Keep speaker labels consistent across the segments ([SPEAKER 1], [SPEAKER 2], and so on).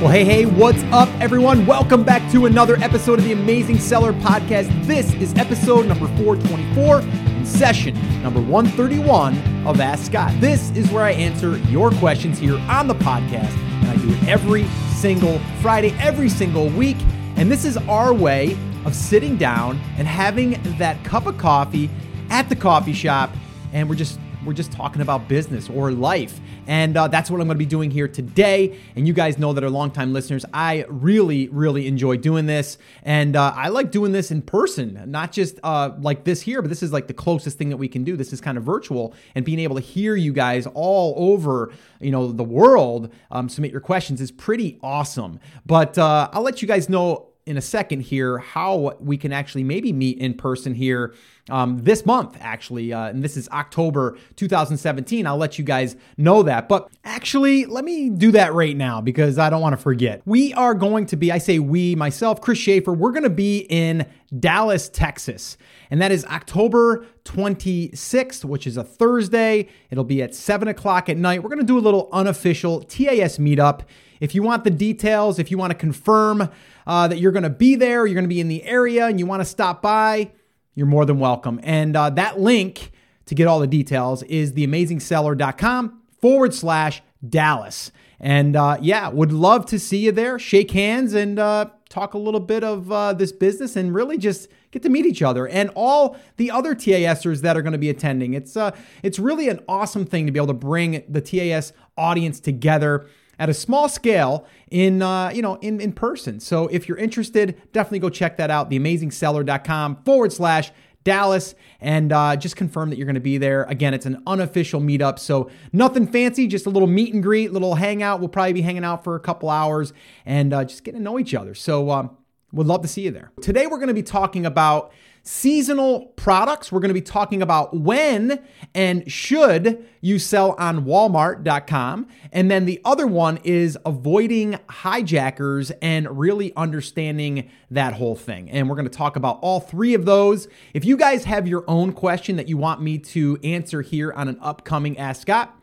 [SPEAKER 1] Well, hey, hey, what's up, everyone? Welcome back to another episode of the Amazing Seller Podcast. This is episode number 424 and session number 131 of Ask Scott. This is where I answer your questions here on the podcast, and I do it every single Friday, every single week. And this is our way of sitting down and having that cup of coffee at the coffee shop, and we're just we're just talking about business or life. And uh, that's what I'm going to be doing here today. And you guys know that are longtime listeners. I really, really enjoy doing this. And uh, I like doing this in person, not just uh, like this here, but this is like the closest thing that we can do. This is kind of virtual and being able to hear you guys all over, you know, the world um, submit your questions is pretty awesome. But uh, I'll let you guys know in a second here how we can actually maybe meet in person here um, this month, actually. Uh, and this is October 2017. I'll let you guys know that. But actually, let me do that right now because I don't want to forget. We are going to be, I say we, myself, Chris Shaffer, we're going to be in Dallas, Texas. And that is October 26th, which is a Thursday. It'll be at 7 o'clock at night. We're going to do a little unofficial TAS meetup. If you want the details, if you want to confirm uh, that you're going to be there, you're going to be in the area, and you want to stop by, you're more than welcome. And uh, that link to get all the details is theamazingseller.com forward slash Dallas. And uh, yeah, would love to see you there, shake hands, and uh, talk a little bit of uh, this business and really just get to meet each other and all the other TASers that are going to be attending. It's uh, it's really an awesome thing to be able to bring the TAS audience together at a small scale in uh, you know in, in person. So if you're interested, definitely go check that out. Theamazingseller.com forward slash Dallas and uh, just confirm that you're going to be there. Again, it's an unofficial meetup, so nothing fancy, just a little meet and greet, little hangout. We'll probably be hanging out for a couple hours and uh, just getting to know each other. So, um, would love to see you there. Today, we're going to be talking about seasonal products. We're going to be talking about when and should you sell on walmart.com. And then the other one is avoiding hijackers and really understanding that whole thing. And we're going to talk about all three of those. If you guys have your own question that you want me to answer here on an upcoming Ask Scott,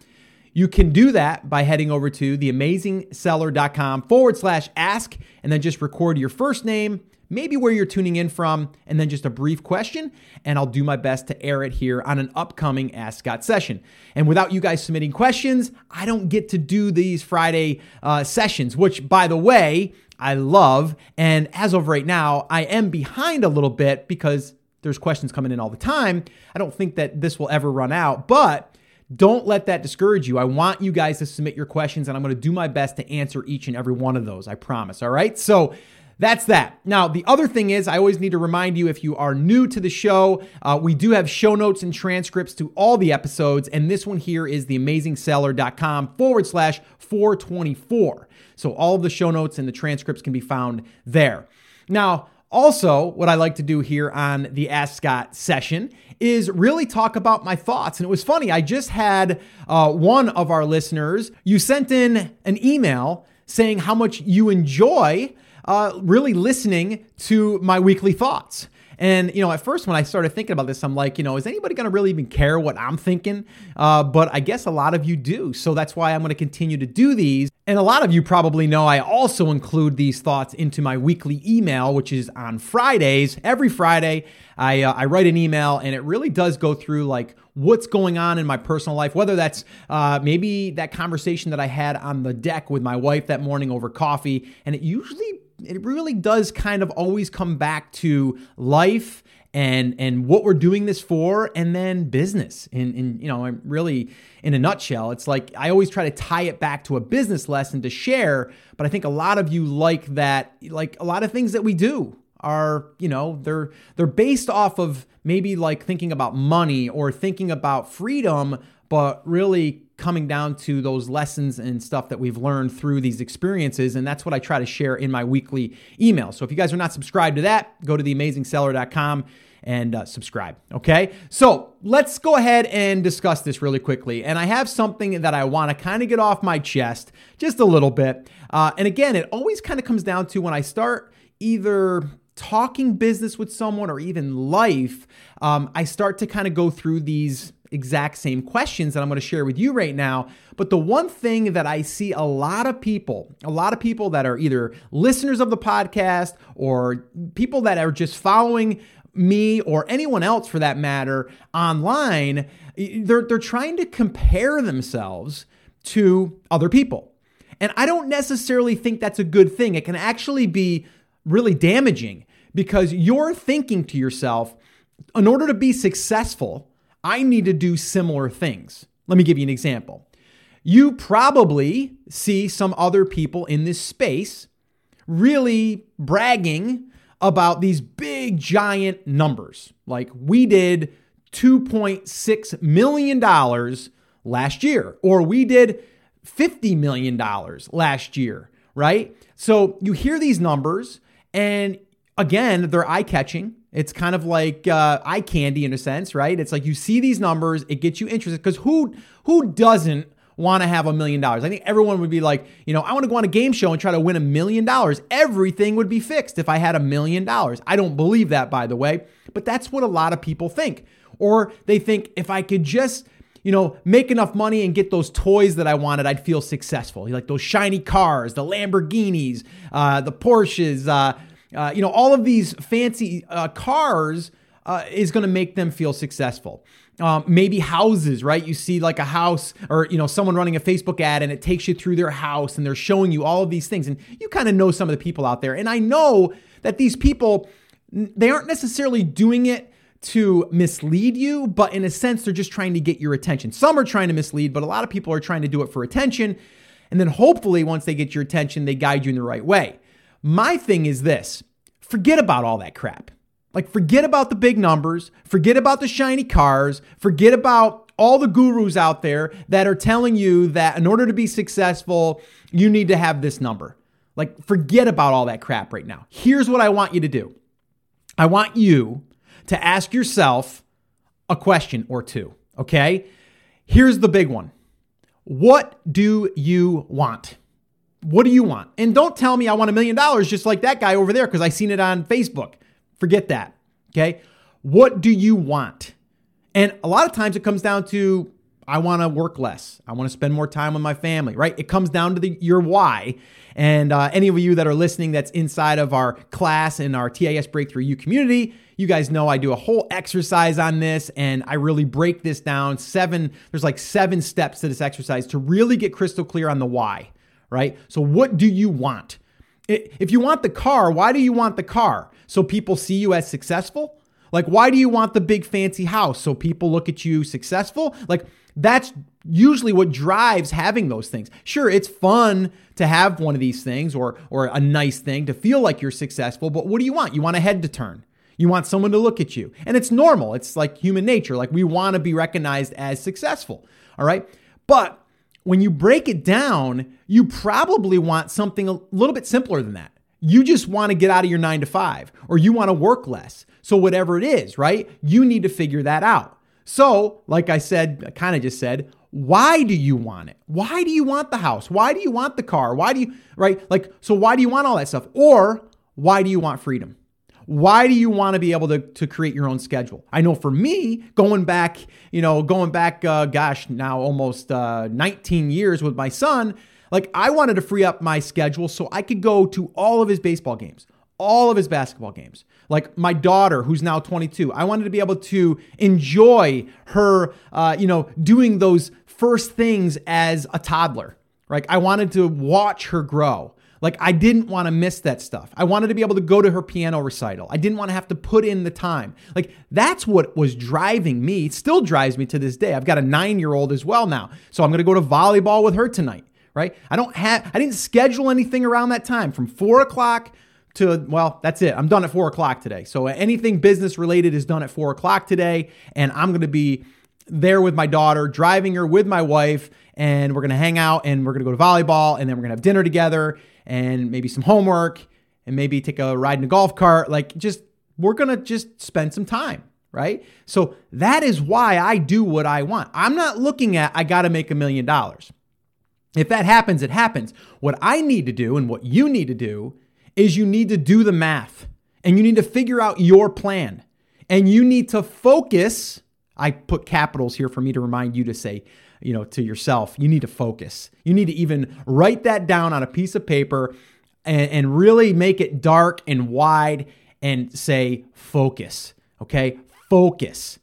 [SPEAKER 1] you can do that by heading over to theamazingseller.com forward slash ask and then just record your first name, maybe where you're tuning in from, and then just a brief question. And I'll do my best to air it here on an upcoming Ask Scott session. And without you guys submitting questions, I don't get to do these Friday uh, sessions, which, by the way, I love. And as of right now, I am behind a little bit because there's questions coming in all the time. I don't think that this will ever run out, but don't let that discourage you. I want you guys to submit your questions, and I'm going to do my best to answer each and every one of those. I promise. All right. So, that's that. Now, the other thing is, I always need to remind you if you are new to the show, uh, we do have show notes and transcripts to all the episodes. And this one here is theamazingseller.com forward slash 424. So all of the show notes and the transcripts can be found there. Now, also, what I like to do here on the Ask Scott session is really talk about my thoughts. And it was funny, I just had uh, one of our listeners, you sent in an email saying how much you enjoy uh, really listening to my weekly thoughts. And, you know, at first when I started thinking about this, I'm like, you know, is anybody going to really even care what I'm thinking? Uh, but I guess a lot of you do. So that's why I'm going to continue to do these. And a lot of you probably know I also include these thoughts into my weekly email, which is on Fridays. Every Friday, I, uh, I write an email and it really does go through like what's going on in my personal life, whether that's uh, maybe that conversation that I had on the deck with my wife that morning over coffee. And it usually it really does kind of always come back to life and and what we're doing this for and then business. In in you know I'm really in a nutshell it's like i always try to tie it back to a business lesson to share but i think a lot of you like that like a lot of things that we do are you know they're they're based off of maybe like thinking about money or thinking about freedom but really coming down to those lessons and stuff that we've learned through these experiences. And that's what I try to share in my weekly email. So if you guys are not subscribed to that, go to theamazingseller.com and uh, subscribe. Okay. So let's go ahead and discuss this really quickly. And I have something that I want to kind of get off my chest just a little bit. Uh, and again, it always kind of comes down to when I start either talking business with someone or even life, um, I start to kind of go through these exact same questions that I'm going to share with you right now. But the one thing that I see a lot of people, a lot of people that are either listeners of the podcast or people that are just following me or anyone else for that matter online, they're, they're trying to compare themselves to other people. And I don't necessarily think that's a good thing. It can actually be really damaging because you're thinking to yourself, in order to be successful, I need to do similar things. Let me give you an example. You probably see some other people in this space really bragging about these big, giant numbers. Like we did $2.6 million last year, or we did $50 million last year, right? So you hear these numbers, and again, they're eye catching. It's kind of like uh, eye candy in a sense, right? It's like you see these numbers, it gets you interested because who who doesn't want to have a million dollars? I think everyone would be like, you know, I want to go on a game show and try to win a million dollars. Everything would be fixed if I had a million dollars. I don't believe that, by the way, but that's what a lot of people think. Or they think if I could just you know, make enough money and get those toys that I wanted, I'd feel successful. Like those shiny cars, the Lamborghinis, uh, the Porsches, uh, uh, you know, all of these fancy uh, cars uh, is going to make them feel successful. Um, maybe houses, right? You see like a house or, you know, someone running a Facebook ad and it takes you through their house and they're showing you all of these things. And you kind of know some of the people out there. And I know that these people, they aren't necessarily doing it to mislead you, but in a sense, they're just trying to get your attention. Some are trying to mislead, but a lot of people are trying to do it for attention. And then hopefully, once they get your attention, they guide you in the right way. My thing is this forget about all that crap. Like, forget about the big numbers, forget about the shiny cars, forget about all the gurus out there that are telling you that in order to be successful, you need to have this number. Like, forget about all that crap right now. Here's what I want you to do I want you to ask yourself a question or two, okay? Here's the big one What do you want? What do you want? And don't tell me I want a million dollars just like that guy over there because I seen it on Facebook. Forget that, okay? What do you want? And a lot of times it comes down to I want to work less. I want to spend more time with my family, right? It comes down to the, your why. And uh, any of you that are listening that's inside of our class in our TAS Breakthrough U community, you guys know I do a whole exercise on this and I really break this down. Seven, there's like seven steps to this exercise to really get crystal clear on the why, right? So, what do you want? If you want the car, why do you want the car? So people see you as successful? Like, why do you want the big fancy house? So people look at you successful? Like, that's usually what drives having those things. Sure, it's fun to have one of these things or or a nice thing to feel like you're successful, but what do you want? You want a head to turn. You want someone to look at you. And it's normal. It's like human nature. Like we want to be recognized as successful. All right? But when you break it down, you probably want something a little bit simpler than that. You just want to get out of your 9 to 5 or you want to work less. So whatever it is, right? You need to figure that out. So, like I said, I kind of just said, why do you want it? Why do you want the house? Why do you want the car? Why do you, right? Like, so why do you want all that stuff? Or why do you want freedom? Why do you want to be able to, to create your own schedule? I know for me, going back, you know, going back, uh, gosh, now almost uh, 19 years with my son, like I wanted to free up my schedule so I could go to all of his baseball games, all of his basketball games. Like my daughter, who's now 22, I wanted to be able to enjoy her, uh, you know, doing those first things as a toddler. Like I wanted to watch her grow. Like I didn't want to miss that stuff. I wanted to be able to go to her piano recital. I didn't want to have to put in the time. Like that's what was driving me. It still drives me to this day. I've got a nine year old as well now. So I'm going to go to volleyball with her tonight, right? I don't have, I didn't schedule anything around that time from four o'clock to, well, that's it. I'm done at four o'clock today. So uh, anything business related is done at four o'clock today. And I'm going to be there with my daughter, driving her with my wife, and we're going to hang out and we're going to go to volleyball and then we're going to have dinner together and maybe some homework and maybe take a ride in a golf cart. Like, just, we're to just spend some time. Right. So that is why I do what I want. I'm not looking at, I got to make a million dollars. If that happens, it happens. What I need to do and what you need to do is you need to do the math and you need to figure out your plan and you need to focus I put capitals here for me to remind you to say, you know, to yourself, you need to focus. You need to even write that down on a piece of paper and, and really make it dark and wide and say, focus. Okay. Focus.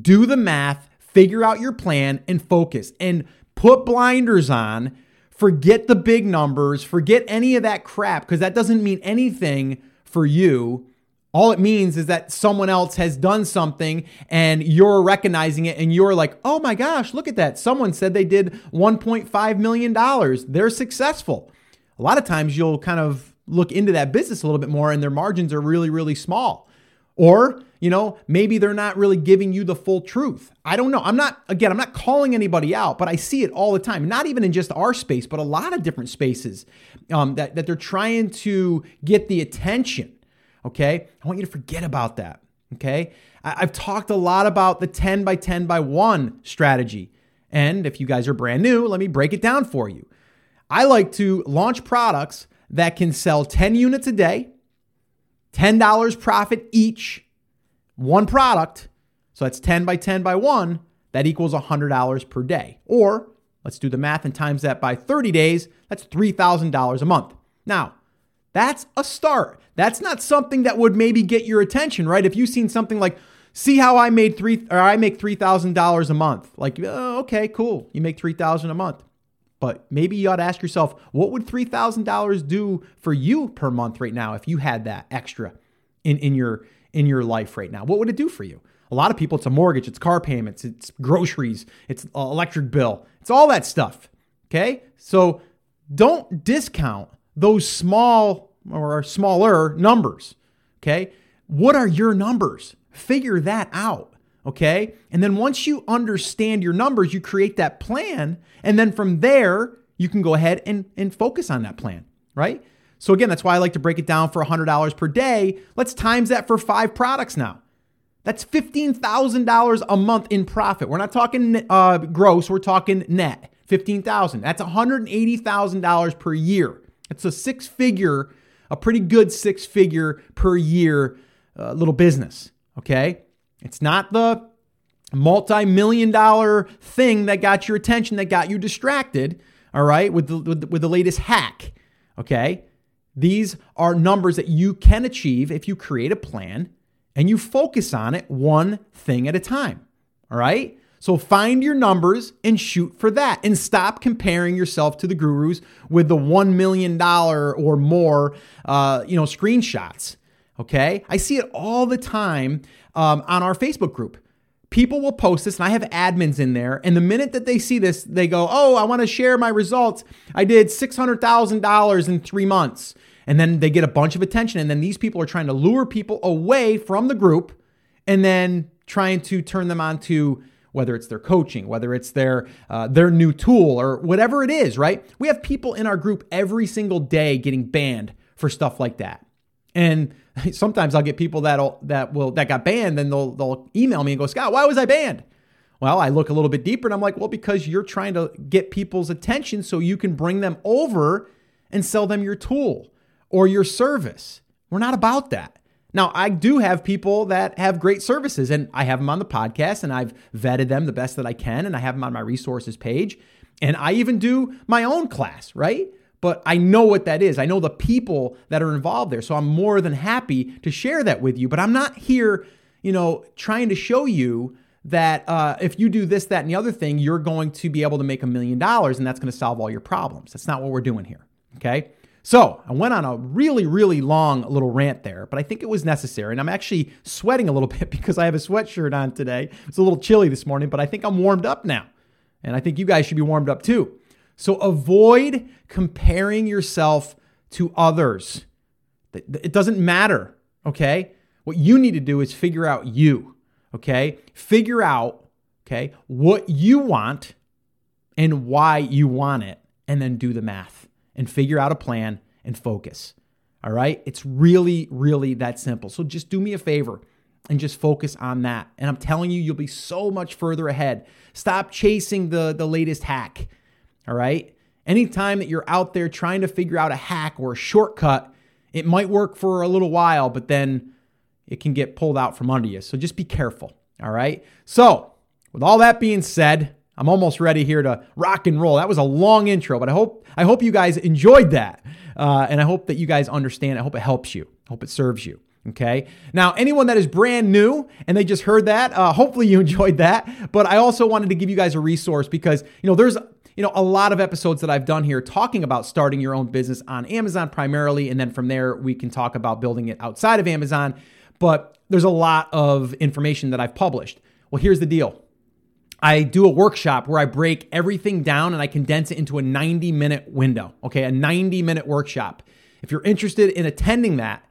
[SPEAKER 1] Do the math, figure out your plan, and focus. And put blinders on. Forget the big numbers. Forget any of that crap because that doesn't mean anything for you all it means is that someone else has done something and you're recognizing it and you're like, oh my gosh, look at that. Someone said they did $1.5 million. They're successful. A lot of times you'll kind of look into that business a little bit more and their margins are really, really small. Or, you know, maybe they're not really giving you the full truth. I don't know. I'm not, again, I'm not calling anybody out, but I see it all the time, not even in just our space, but a lot of different spaces um, that, that they're trying to get the attention Okay. I want you to forget about that. Okay. I've talked a lot about the 10 by 10 by 1 strategy. And if you guys are brand new, let me break it down for you. I like to launch products that can sell 10 units a day, $10 profit each, one product. So that's 10 by 10 by 1. That equals $100 per day. Or let's do the math and times that by 30 days. That's $3,000 a month. Now, that's a start. That's not something that would maybe get your attention, right? If you've seen something like, see how I made three or I make three thousand dollars a month, like, oh, okay, cool, you make three thousand a month. But maybe you ought to ask yourself, what would three thousand dollars do for you per month right now if you had that extra in, in your in your life right now? What would it do for you? A lot of people, it's a mortgage, it's car payments, it's groceries, it's electric bill, it's all that stuff. Okay, so don't discount those small or smaller numbers. Okay. What are your numbers? Figure that out. Okay. And then once you understand your numbers, you create that plan. And then from there, you can go ahead and, and focus on that plan. Right. So again, that's why I like to break it down for $100 per day. Let's times that for five products now. That's $15,000 a month in profit. We're not talking uh, gross, we're talking net. 15,000. That's $180,000 per year. It's a six figure, a pretty good six figure per year uh, little business. Okay. It's not the multi million dollar thing that got your attention, that got you distracted. All right. With the, with the, with the latest hack. Okay. These are numbers that you can achieve if you create a plan and you focus on it one thing at a time. All right. So find your numbers and shoot for that and stop comparing yourself to the gurus with the $1 million or more, uh, you know, screenshots. Okay. I see it all the time um, on our Facebook group. People will post this, and I have admins in there. And the minute that they see this, they go, Oh, I want to share my results. I did $600,000 in three months. And then they get a bunch of attention. And then these people are trying to lure people away from the group and then trying to turn them on to whether it's their coaching, whether it's their uh, their new tool or whatever it is, right? We have people in our group every single day getting banned for stuff like that. And sometimes I'll get people that'll that will that got banned, then they'll they'll email me and go, Scott, why was I banned? Well, I look a little bit deeper and I'm like, well, because you're trying to get people's attention so you can bring them over and sell them your tool or your service. We're not about that. Now, I do have people that have great services, and I have them on the podcast, and I've vetted them the best that I can, and I have them on my resources page. And I even do my own class, right? But I know what that is. I know the people that are involved there. So I'm more than happy to share that with you. But I'm not here, you know, trying to show you that uh, if you do this, that, and the other thing, you're going to be able to make a million dollars and that's going to solve all your problems. That's not what we're doing here. Okay. So I went on a really, really long little rant there, but I think it was necessary. And I'm actually sweating a little bit because I have a sweatshirt on today. It's a little chilly this morning, but I think I'm warmed up now. And I think you guys should be warmed up too. So avoid comparing yourself to others. It doesn't matter, okay? What you need to do is figure out you, okay? Figure out, okay, what you want and why you want it, and then do the math and figure out a plan and focus. All right? It's really, really that simple. So just do me a favor and just focus on that. And I'm telling you, you'll be so much further ahead. Stop chasing the, the latest hack. All right? Anytime that you're out there trying to figure out a hack or a shortcut, it might work for a little while, but then it can get pulled out from under you. So just be careful. All right? So with all that being said, I'm almost ready here to rock and roll. That was a long intro, but I hope I hope you guys enjoyed that, uh, and I hope that you guys understand. I hope it helps you. I hope it serves you. Okay. Now, anyone that is brand new and they just heard that, uh, hopefully you enjoyed that. But I also wanted to give you guys a resource because you know there's you know a lot of episodes that I've done here talking about starting your own business on Amazon primarily, and then from there we can talk about building it outside of Amazon. But there's a lot of information that I've published. Well, here's the deal. I do a workshop where I break everything down and I condense it into a 90 minute window. Okay, a 90 minute workshop. If you're interested in attending that,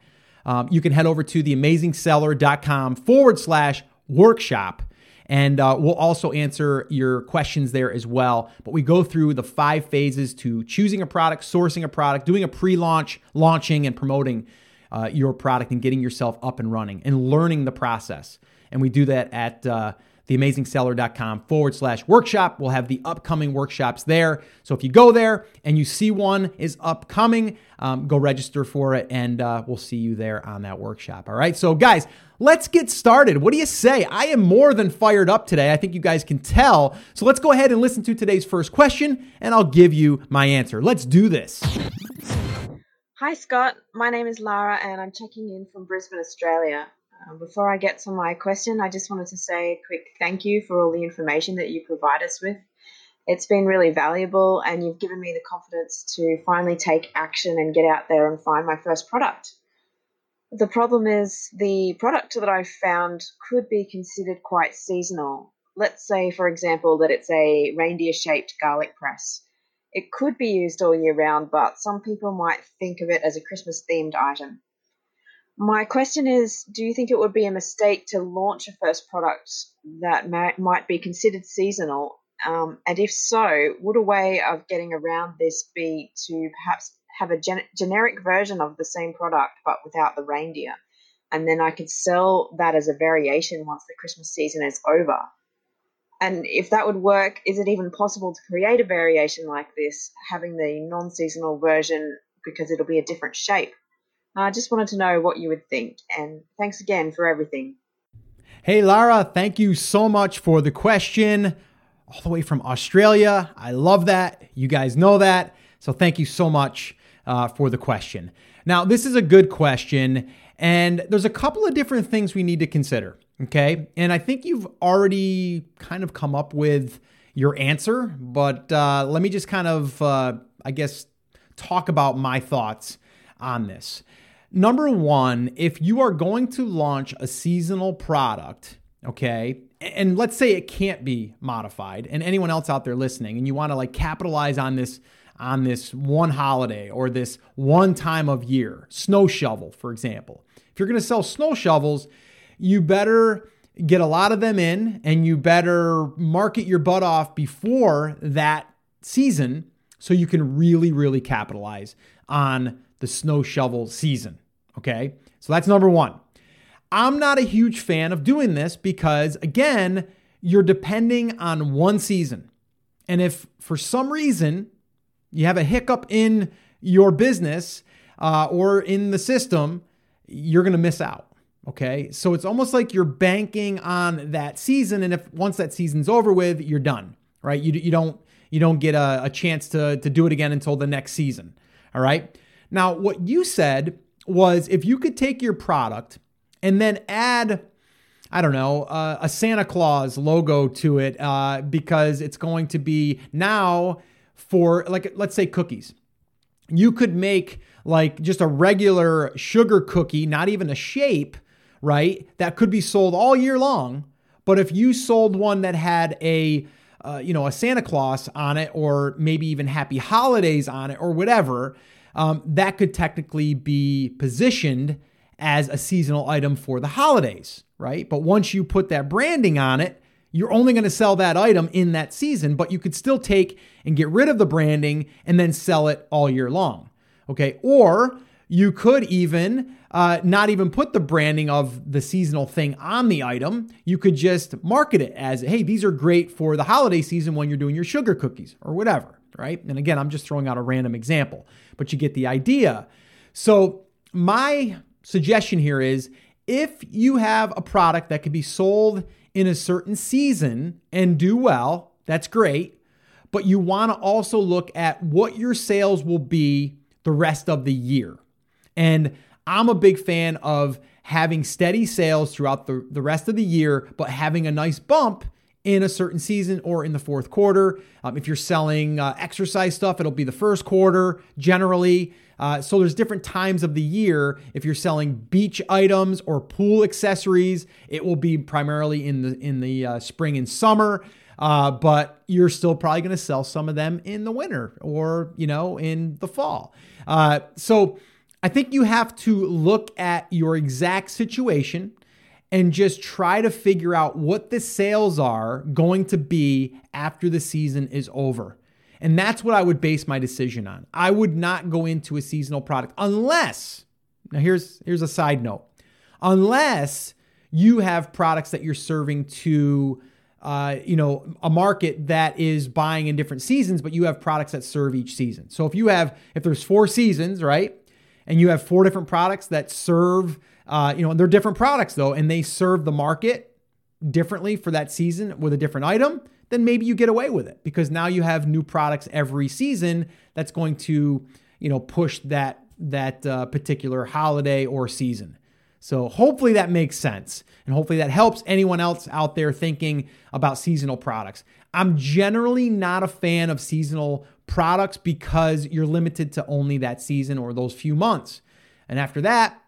[SPEAKER 1] um, you can head over to theamazingseller.com forward slash workshop. And uh, we'll also answer your questions there as well. But we go through the five phases to choosing a product, sourcing a product, doing a pre launch, launching, and promoting uh, your product and getting yourself up and running and learning the process. And we do that at uh, theamazingseller.com forward slash workshop. We'll have the upcoming workshops there. So if you go there and you see one is upcoming, um, go register for it and uh, we'll see you there on that workshop. All right. So, guys, let's get started. What do you say? I am more than fired up today. I think you guys can tell. So let's go ahead and listen to today's first question and I'll give you my answer. Let's do this.
[SPEAKER 2] Hi, Scott. My name is Lara and I'm checking in from Brisbane, Australia. Um, before I get to my question, I just wanted to say a quick thank you for all the information that you provide us with. It's been really valuable, and you've given me the confidence to finally take action and get out there and find my first product. The problem is the product that I found could be considered quite seasonal. Let's say, for example, that it's a reindeer shaped garlic press. It could be used all year round, but some people might think of it as a Christmas themed item. My question is Do you think it would be a mistake to launch a first product that may, might be considered seasonal? Um, and if so, would a way of getting around this be to perhaps have a gen- generic version of the same product but without the reindeer? And then I could sell that as a variation once the Christmas season is over. And if that would work, is it even possible to create a variation like this, having the non seasonal version because it'll be a different shape? I just wanted to know what you would think. And thanks again for everything.
[SPEAKER 1] Hey, Lara, thank you so much for the question. All the way from Australia. I love that. You guys know that. So thank you so much uh, for the question. Now, this is a good question, and there's a couple of different things we need to consider. Okay. And I think you've already kind of come up with your answer, but uh, let me just kind of, uh, I guess, talk about my thoughts on this. Number one, if you are going to launch a seasonal product, okay, and let's say it can't be modified, and anyone else out there listening, and you want to like capitalize on this on this one holiday or this one time of year, snow shovel, for example. If you're going to sell snow shovels, you better get a lot of them in and you better market your butt off before that season so you can really, really capitalize on the snow shovel season. Okay. So that's number one. I'm not a huge fan of doing this because, again, you're depending on one season. And if for some reason you have a hiccup in your business uh, or in the system, you're going to miss out. Okay. So it's almost like you're banking on that season. And if once that season's over with, you're done, right? You, you don't, you don't get a, a chance to, to do it again until the next season. All right. Now, what you said was if you could take your product and then add I don't know, uh, a Santa Claus logo to it uh, because it's going to be now for, like, let's say cookies. You could make like just a regular sugar cookie, not even a shape, right? That could be sold all year long. But if you sold one that had a, uh, you know, a Santa Claus on it, or maybe even Happy Holidays on it, or whatever, um, that could technically be positioned as a seasonal item for the holidays, right? But once you put that branding on it, you're only going to sell that item in that season, but you could still take and get rid of the branding and then sell it all year long. Okay. Or you could even uh, not even put the branding of the seasonal thing on the item. You could just market it as, hey, these are great for the holiday season when you're doing your sugar cookies or whatever, right? And again, I'm just throwing out a random example but you get the idea. So, my suggestion here is if you have a product that could be sold in a certain season and do well, that's great. But you want to also look at what your sales will be the rest of the year. And I'm a big fan of having steady sales throughout the, the rest of the year, but having a nice bump in a certain season or in the fourth quarter. Um, if you're selling uh, exercise stuff, it'll be the first quarter generally. Uh, so there's different times of the year. If you're selling beach items or pool accessories, it will be primarily in the in the uh, spring and summer. Uh, but you're still probably going to sell some of them in the winter or you know in the fall. Uh, so I think you have to look at your exact situation and just try to figure out what the sales are going to be after the season is over. And that's what I would base my decision on. I would not go into a seasonal product unless, now here's, here's a side note, unless you have products that you're serving to uh, you know, a market that is buying in different seasons, but you have products that serve each season. So if you have, if there's four seasons, right, and you have four different products that serve uh, you know, and they're different products though, and they serve the market differently for that season with a different item, then maybe you get away with it because now you have new products every season that's going to, you know, push that that uh, particular holiday or season. So hopefully that makes sense. And hopefully that helps anyone else out there thinking about seasonal products. I'm generally not a fan of seasonal products because you're limited to only that season or those few months. And after that,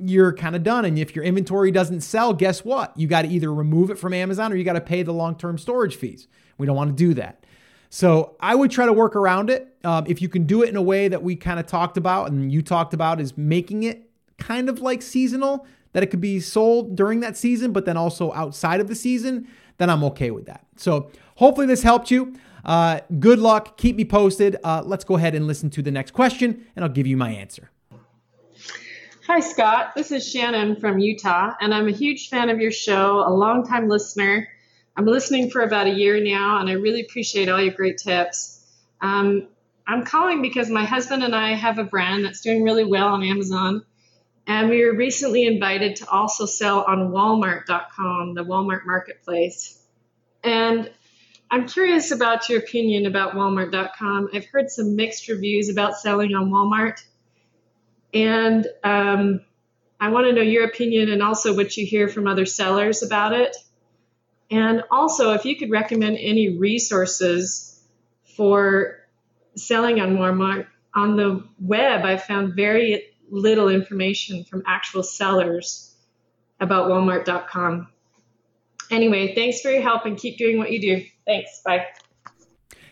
[SPEAKER 1] you're kind of done. And if your inventory doesn't sell, guess what? You got to either remove it from Amazon or you got to pay the long term storage fees. We don't want to do that. So I would try to work around it. Um, if you can do it in a way that we kind of talked about and you talked about, is making it kind of like seasonal, that it could be sold during that season, but then also outside of the season, then I'm okay with that. So hopefully this helped you. Uh, good luck. Keep me posted. Uh, let's go ahead and listen to the next question, and I'll give you my answer.
[SPEAKER 3] Hi, Scott. This is Shannon from Utah, and I'm a huge fan of your show, a longtime listener. I'm listening for about a year now, and I really appreciate all your great tips. Um, I'm calling because my husband and I have a brand that's doing really well on Amazon, and we were recently invited to also sell on Walmart.com, the Walmart marketplace. And I'm curious about your opinion about Walmart.com. I've heard some mixed reviews about selling on Walmart. And um, I want to know your opinion and also what you hear from other sellers about it. And also, if you could recommend any resources for selling on Walmart. On the web, I found very little information from actual sellers about Walmart.com. Anyway, thanks for your help and keep doing what you do. Thanks. Bye.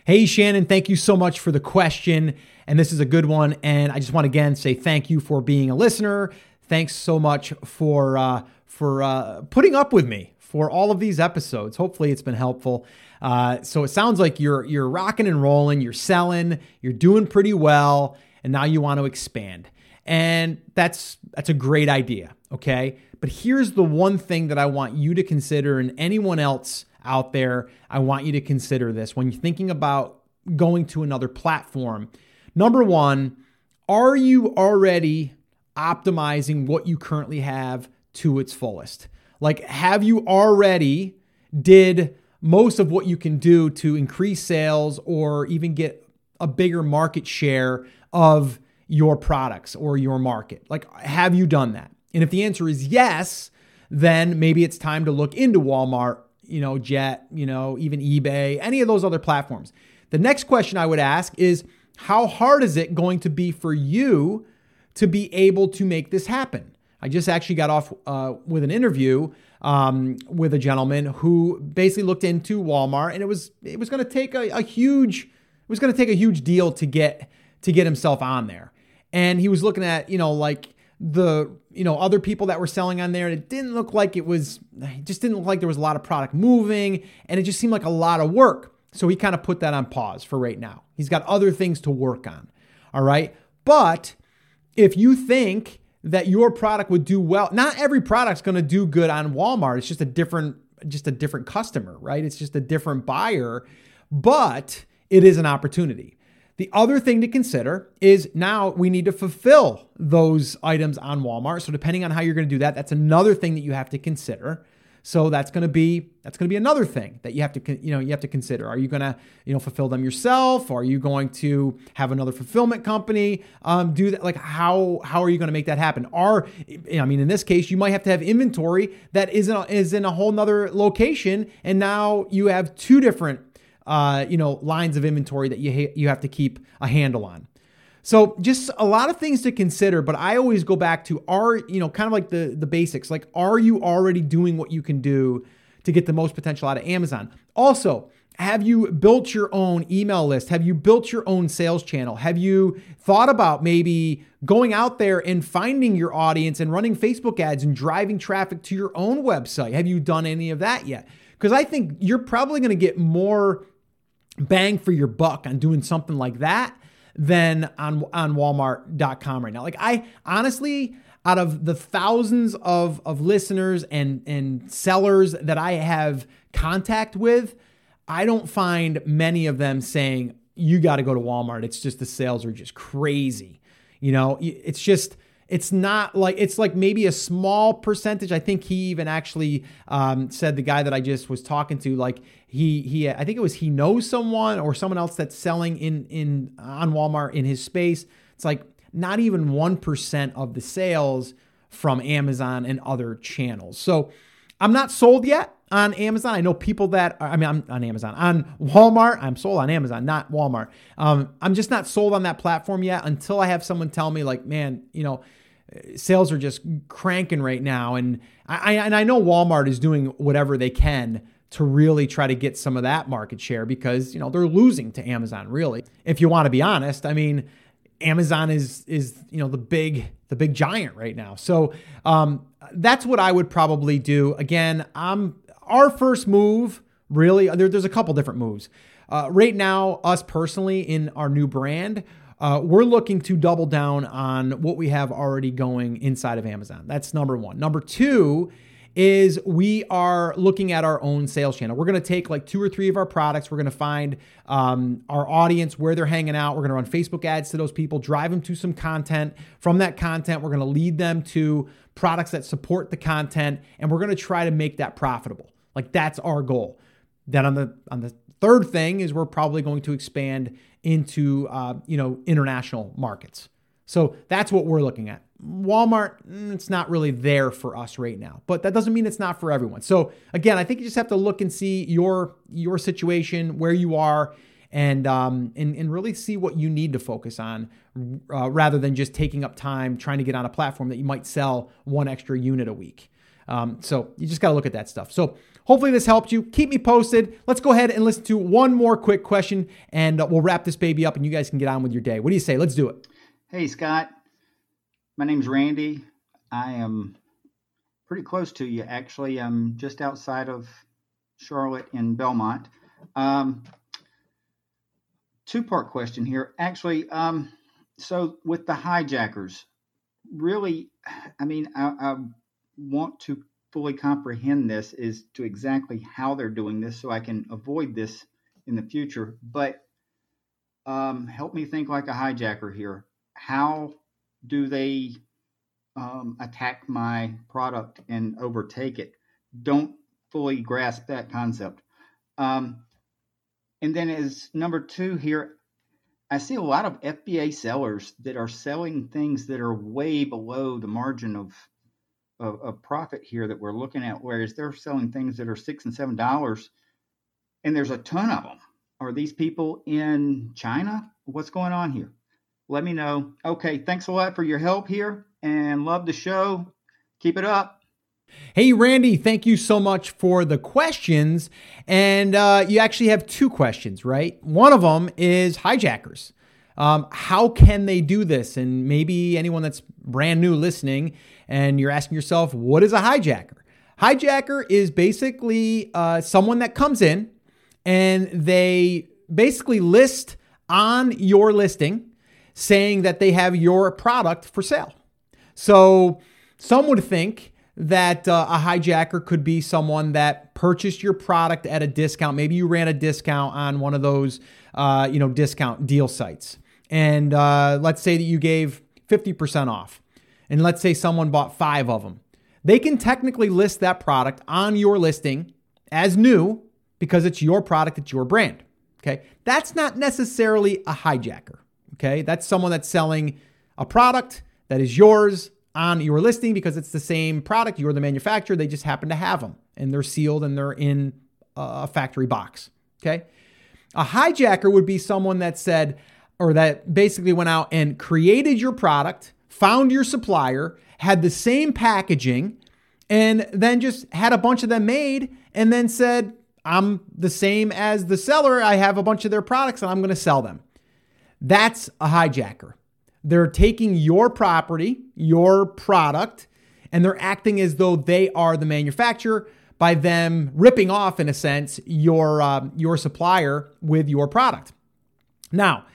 [SPEAKER 1] Hey, Shannon, thank you so much for the question. And this is a good one. And I just want to again say thank you for being a listener. Thanks so much for uh, for uh, putting up with me for all of these episodes. Hopefully, it's been helpful. Uh, so it sounds like you're you're rocking and rolling. You're selling. You're doing pretty well, and now you want to expand. And that's that's a great idea. Okay, but here's the one thing that I want you to consider, and anyone else out there, I want you to consider this when you're thinking about going to another platform Number one, are you already optimizing what you currently have to its fullest? Like, have you already did most of what you can do to increase sales or even get a bigger market share of your products or your market? Like, have you done that? And if the answer is yes, then maybe it's time to look into Walmart, you know, Jet, you know, even eBay, any of those other platforms. The next question I would ask is how hard is it going to be for you to be able to make this happen? I just actually got off uh, with an interview um, with a gentleman who basically looked into Walmart, and it was it was going to take a, a huge it was going to take a huge deal to get to get himself on there. And he was looking at you know like the you know other people that were selling on there, and it didn't look like it was it just didn't look like there was a lot of product moving, and it just seemed like a lot of work. So he kind of put that on pause for right now. He's got other things to work on. All right. But if you think that your product would do well, not every product's going to do good on Walmart. It's just a different just a different customer, right? It's just a different buyer, but it is an opportunity. The other thing to consider is now we need to fulfill those items on Walmart. So depending on how you're going to do that, that's another thing that you have to consider. So that's going to be that's going to be another thing that you have to you know you have to consider. Are you going to you know fulfill them yourself? Are you going to have another fulfillment company um, do that? Like how how are you going to make that happen? Are I mean in this case you might have to have inventory that is in a, is in a whole nother location, and now you have two different uh, you know lines of inventory that you ha- you have to keep a handle on. So just a lot of things to consider, but I always go back to are, you know, kind of like the the basics. Like are you already doing what you can do to get the most potential out of Amazon? Also, have you built your own email list? Have you built your own sales channel? Have you thought about maybe going out there and finding your audience and running Facebook ads and driving traffic to your own website? Have you done any of that yet? Because I think you're probably going to get more bang for your buck on doing something like that than on on Walmart.com right now. Like I honestly, out of the thousands of of listeners and and sellers that I have contact with, I don't find many of them saying you got to go to Walmart. It's just the sales are just crazy. You know, it's just it's not like it's like maybe a small percentage. I think he even actually um, said the guy that I just was talking to, like he he I think it was he knows someone or someone else that's selling in in on Walmart in his space. It's like not even one percent of the sales from Amazon and other channels. So I'm not sold yet on Amazon. I know people that I mean, I'm on Amazon, on Walmart. I'm sold on Amazon, not Walmart. Um, I'm just not sold on that platform yet until I have someone tell me, like, man, you know, sales are just cranking right now, and I and I know Walmart is doing whatever they can to really try to get some of that market share because you know they're losing to Amazon. Really, if you want to be honest, I mean. Amazon is is you know the big the big giant right now. So um, that's what I would probably do. Again, I'm our first move, really, there, there's a couple different moves. Uh, right now, us personally in our new brand, uh, we're looking to double down on what we have already going inside of Amazon. That's number one. Number two is we are looking at our own sales channel. We're going to take like two or three of our products. We're going to find um, our audience where they're hanging out. We're going to run Facebook ads to those people, drive them to some content. From that content, we're going to lead them to products that support the content, and we're going to try to make that profitable. Like that's our goal. Then on the on the third thing is we're probably going to expand into uh, you know international markets. So that's what we're looking at. Walmart, mm, it's not really there for us right now, but that doesn't mean it's not for everyone. So again, I think you just have to look and see your your situation, where you are, and um, and and really see what you need to focus on, uh, rather than just taking up time trying to get on a platform that you might sell one extra unit a week. Um, so you just got to look at that stuff. So hopefully this helped you. Keep me posted. Let's go ahead and listen to one more quick question, and uh, we'll wrap this baby up, and you guys can get on with your day. What do you say? Let's do it.
[SPEAKER 4] Hey Scott, my name's Randy. I am pretty close to you. Actually, I'm just outside of Charlotte in Belmont. Um, two part question here. Actually, um, so with the hijackers, really, I mean, I, I want to fully comprehend this is to exactly how they're doing this so I can avoid this in the future. But um, help me think like a hijacker here. How do they um, attack my product and overtake it? Don't fully grasp that concept. Um, and then, as number two here, I see a lot of FBA sellers that are selling things that are way below the margin of of, of profit here that we're looking at, whereas they're selling things that are six and seven dollars, and there's a ton of them. Are these people in China? What's going on here? Let me know. Okay, thanks a lot for your help here, and love the show. Keep it up.
[SPEAKER 1] Hey, Randy, thank you so much for the questions. And uh, you actually have two questions, right? One of them is hijackers. Um, how can they do this? And maybe anyone that's brand new listening and you're asking yourself, what is a hijacker? Hijacker is basically uh, someone that comes in and they basically list on your listing saying that they have your product for sale. So some would think that uh, a hijacker could be someone that purchased your product at a discount. Maybe you ran a discount on one of those, uh, you know, discount deal sites, and uh, let's say that you gave 50% off and let's say someone bought five of them, they can technically list that product on your listing as new because it's your product, it's your brand. Okay. That's not necessarily a hijacker. Okay. That's someone that's selling a product that is yours on your listing because it's the same product. You're the manufacturer. They just happen to have them and they're sealed and they're in a factory box. Okay. A hijacker would be someone that said, or that basically went out and created your product, found your supplier, had the same packaging, and then just had a bunch of them made and then said, I'm the same as the seller. I have a bunch of their products and I'm going to sell them. That's a hijacker. They're taking your property, your product, and they're acting as though they are the manufacturer by them ripping off, in a sense, your uh, your supplier with your product. Now,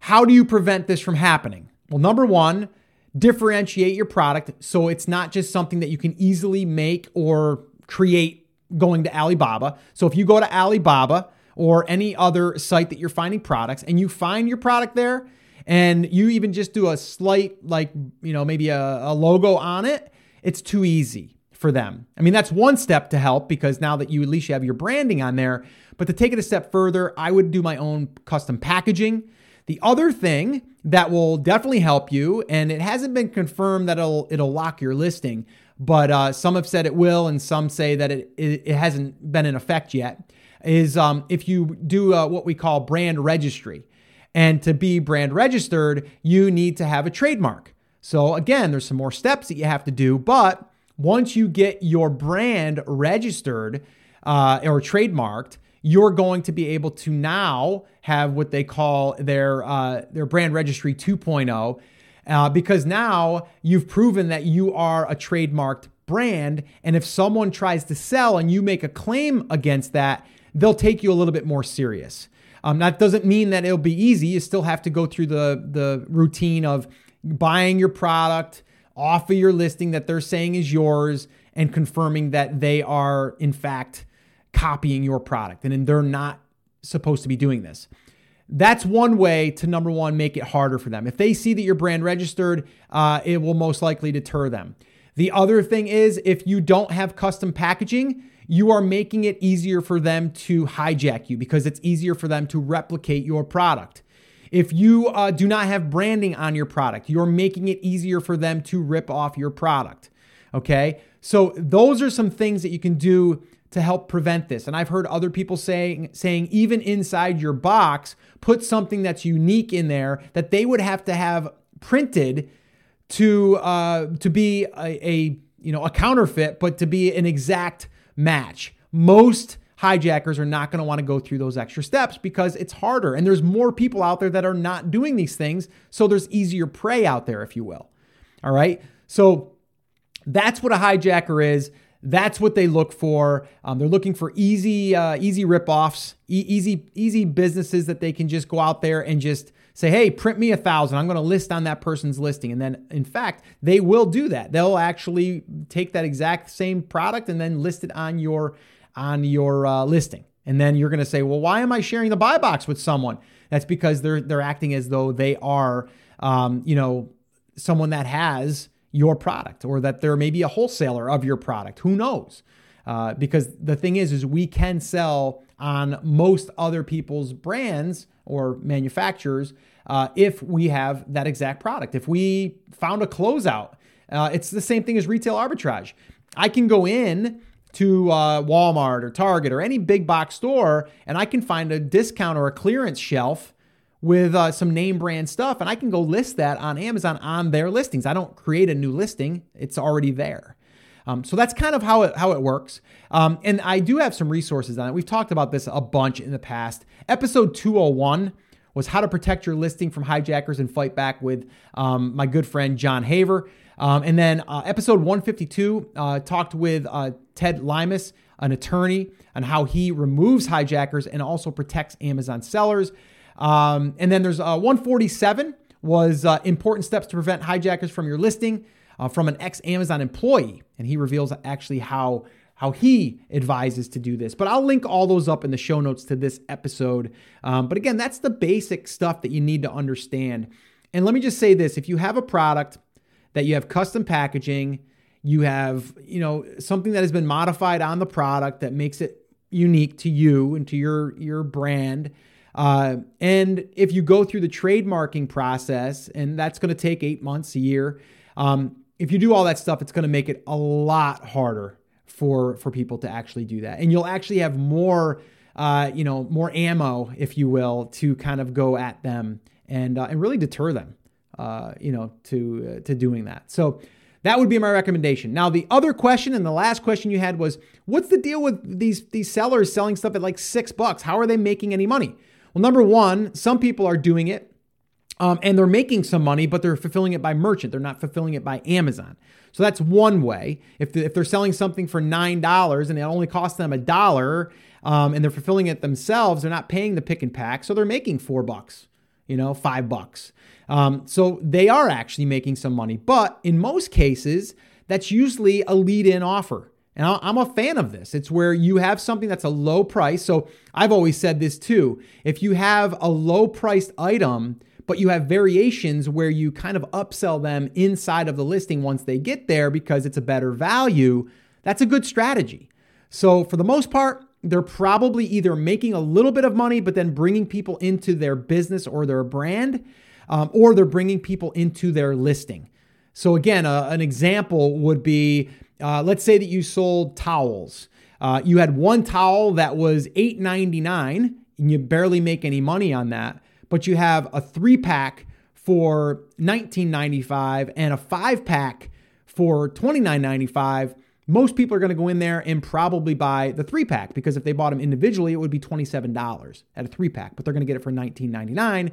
[SPEAKER 1] how do you prevent this from happening? Well, number one, differentiate your product so it's not just something that you can easily make or create going to Alibaba. So if you go to Alibaba or any other site that you're finding products and you find your product there and you even just do a slight like you know maybe a, a logo on it it's too easy for them. I mean that's one step to help because now that you at least you have your branding on there but to take it a step further i would do my own custom packaging. The other thing that will definitely help you and it hasn't been confirmed that it'll it'll lock your listing but uh, some have said it will and some say that it, it, it hasn't been in effect yet is um, if you do uh, what we call brand registry and to be brand registered, you need to have a trademark. So, again, there's some more steps that you have to do. But once you get your brand registered uh, or trademarked, you're going to be able to now have what they call their uh, their brand registry 2.0, uh, because now you've proven that you are a trademarked brand. And if someone tries to sell and you make a claim against that, they'll take you a little bit more serious. Um, that doesn't mean that it'll be easy. You still have to go through the the routine of buying your product off of your listing that they're saying is yours and confirming that they are in fact copying your product and they're not supposed to be doing this. That's one way to number one make it harder for them. If they see that you're brand registered, uh, it will most likely deter them. The other thing is if you don't have custom packaging, you are making it easier for them to hijack you because it's easier for them to replicate your product. If you uh, do not have branding on your product, you're making it easier for them to rip off your product. Okay. So those are some things that you can do to help prevent this. And I've heard other people saying saying even inside your box, put something that's unique in there that they would have to have printed to uh, to be a, a you know a counterfeit, but to be an exact match. Most hijackers are not going to want to go through those extra steps because it's harder and there's more people out there that are not doing these things. So there's easier prey out there, if you will. All right. So that's what a hijacker is. That's what they look for. Um, they're looking for easy, uh, easy ripoffs, e- easy, easy businesses that they can just go out there and just say, hey, print me a thousand. I'm going to list on that person's listing. And then, in fact, they will do that. They'll actually take that exact same product and then list it on your on your uh, listing. And then you're going to say, well, why am I sharing the buy box with someone? That's because they're they're acting as though they are, um, you know, someone that has your product or that they're maybe a wholesaler of your product. Who knows? Uh, because the thing is, is we can sell on most other people's brands or manufacturers uh, if we have that exact product. If we found a closeout, uh, it's the same thing as retail arbitrage. I can go in to uh, Walmart or Target or any big box store and I can find a discount or a clearance shelf with uh, some name brand stuff and I can go list that on Amazon on their listings. I don't create a new listing, it's already there. Um, so that's kind of how it how it works. Um, and I do have some resources on it. We've talked about this a bunch in the past. Episode 201 was how to protect your listing from hijackers and fight back with um, my good friend John Haver. Um, and then uh, episode 152 uh, talked with uh, Ted Limas, an attorney, on how he removes hijackers and also protects Amazon sellers. Um, and then there's uh, 147 was uh, important steps to prevent hijackers from your listing uh, from an ex Amazon employee, and he reveals actually how how he advises to do this. But I'll link all those up in the show notes to this episode. Um, but again, that's the basic stuff that you need to understand. And let me just say this: if you have a product that you have custom packaging, You have, you know, something that has been modified on the product that makes it unique to you and to your your brand. Uh, and if you go through the trademarking process, and that's going to take eight months, a year, um, if you do all that stuff, it's going to make it a lot harder for for people to actually do that, and you'll actually have more, uh, you know, more ammo, if you will, to kind of go at them and uh, and really deter them, uh, you know, to uh, to doing that. So that would be my recommendation. Now, the other question and the last question you had was, what's the deal with these these sellers selling stuff at like six bucks? How are they making any money? Well, number one, some people are doing it um, and they're making some money, but they're fulfilling it by merchant. They're not fulfilling it by Amazon. So that's one way. If, the, if they're selling something for $9 and it only costs them a dollar um, and they're fulfilling it themselves, they're not paying the pick and pack. So they're making four bucks, you know, five bucks. Um, so they are actually making some money. But in most cases, that's usually a lead in offer. And I'm a fan of this. It's where you have something that's a low price. So I've always said this too. If you have a low priced item, but you have variations where you kind of upsell them inside of the listing once they get there because it's a better value, that's a good strategy. So for the most part, they're probably either making a little bit of money, but then bringing people into their business or their brand, um, or they're bringing people into their listing. So again, uh, an example would be, uh, let's say that you sold towels. Uh, you had one towel that was $8.99 and you barely make any money on that but you have a three pack for $19.95 and a five pack for $29.95, most people are going to go in there and probably buy the three pack because if they bought them individually, it would be $27 at a three pack, but they're going to get it for $19.99.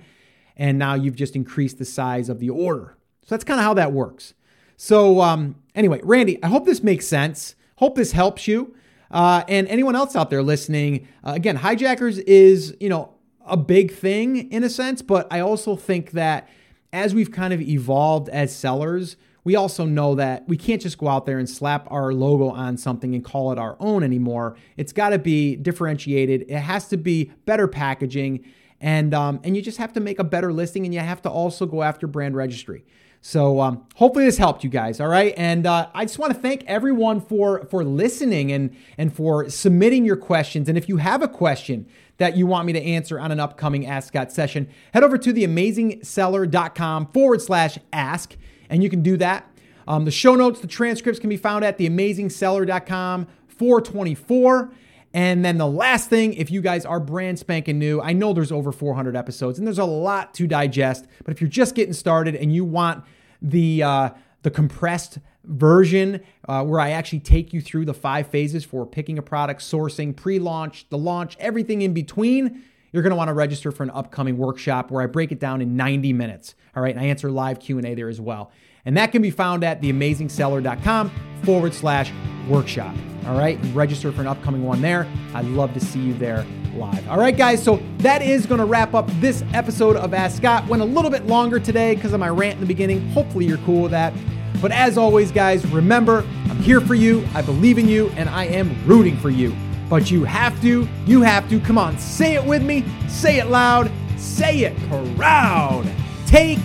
[SPEAKER 1] And now you've just increased the size of the order. So that's kind of how that works. So, um, anyway, Randy, I hope this makes sense. Hope this helps you. Uh, and anyone else out there listening, uh, again, Hijackers is, you know, a big thing in a sense, but I also think that as we've kind of evolved as sellers, we also know that we can't just go out there and slap our logo on something and call it our own anymore. It's got to be differentiated. It has to be better packaging, and um, and you just have to make a better listing, and you have to also go after brand registry. So um, hopefully this helped you guys. All right, and uh, I just want to thank everyone for for listening and and for submitting your questions. And if you have a question that you want me to answer on an upcoming Ask Scott session, head over to theamazingseller.com forward slash ask, and you can do that. Um, the show notes, the transcripts can be found at theamazingseller.com 424. And then the last thing, if you guys are brand spanking new, I know there's over 400 episodes and there's a lot to digest. But if you're just getting started and you want the uh, the compressed version uh, where I actually take you through the five phases for picking a product, sourcing, pre-launch, the launch, everything in between, you're going to want to register for an upcoming workshop where I break it down in 90 minutes. All right, and I answer live Q&A there as well. And that can be found at theamazingseller.com forward slash workshop. All right, register for an upcoming one there. I'd love to see you there live. All right, guys, so that is going to wrap up this episode of Ask Scott. Went a little bit longer today because of my rant in the beginning. Hopefully, you're cool with that. But as always, guys, remember, I'm here for you, I believe in you, and I am rooting for you. But you have to, you have to, come on, say it with me, say it loud, say it proud. Take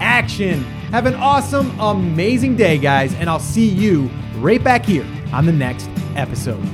[SPEAKER 1] action. Have an awesome, amazing day, guys, and I'll see you right back here on the next episode.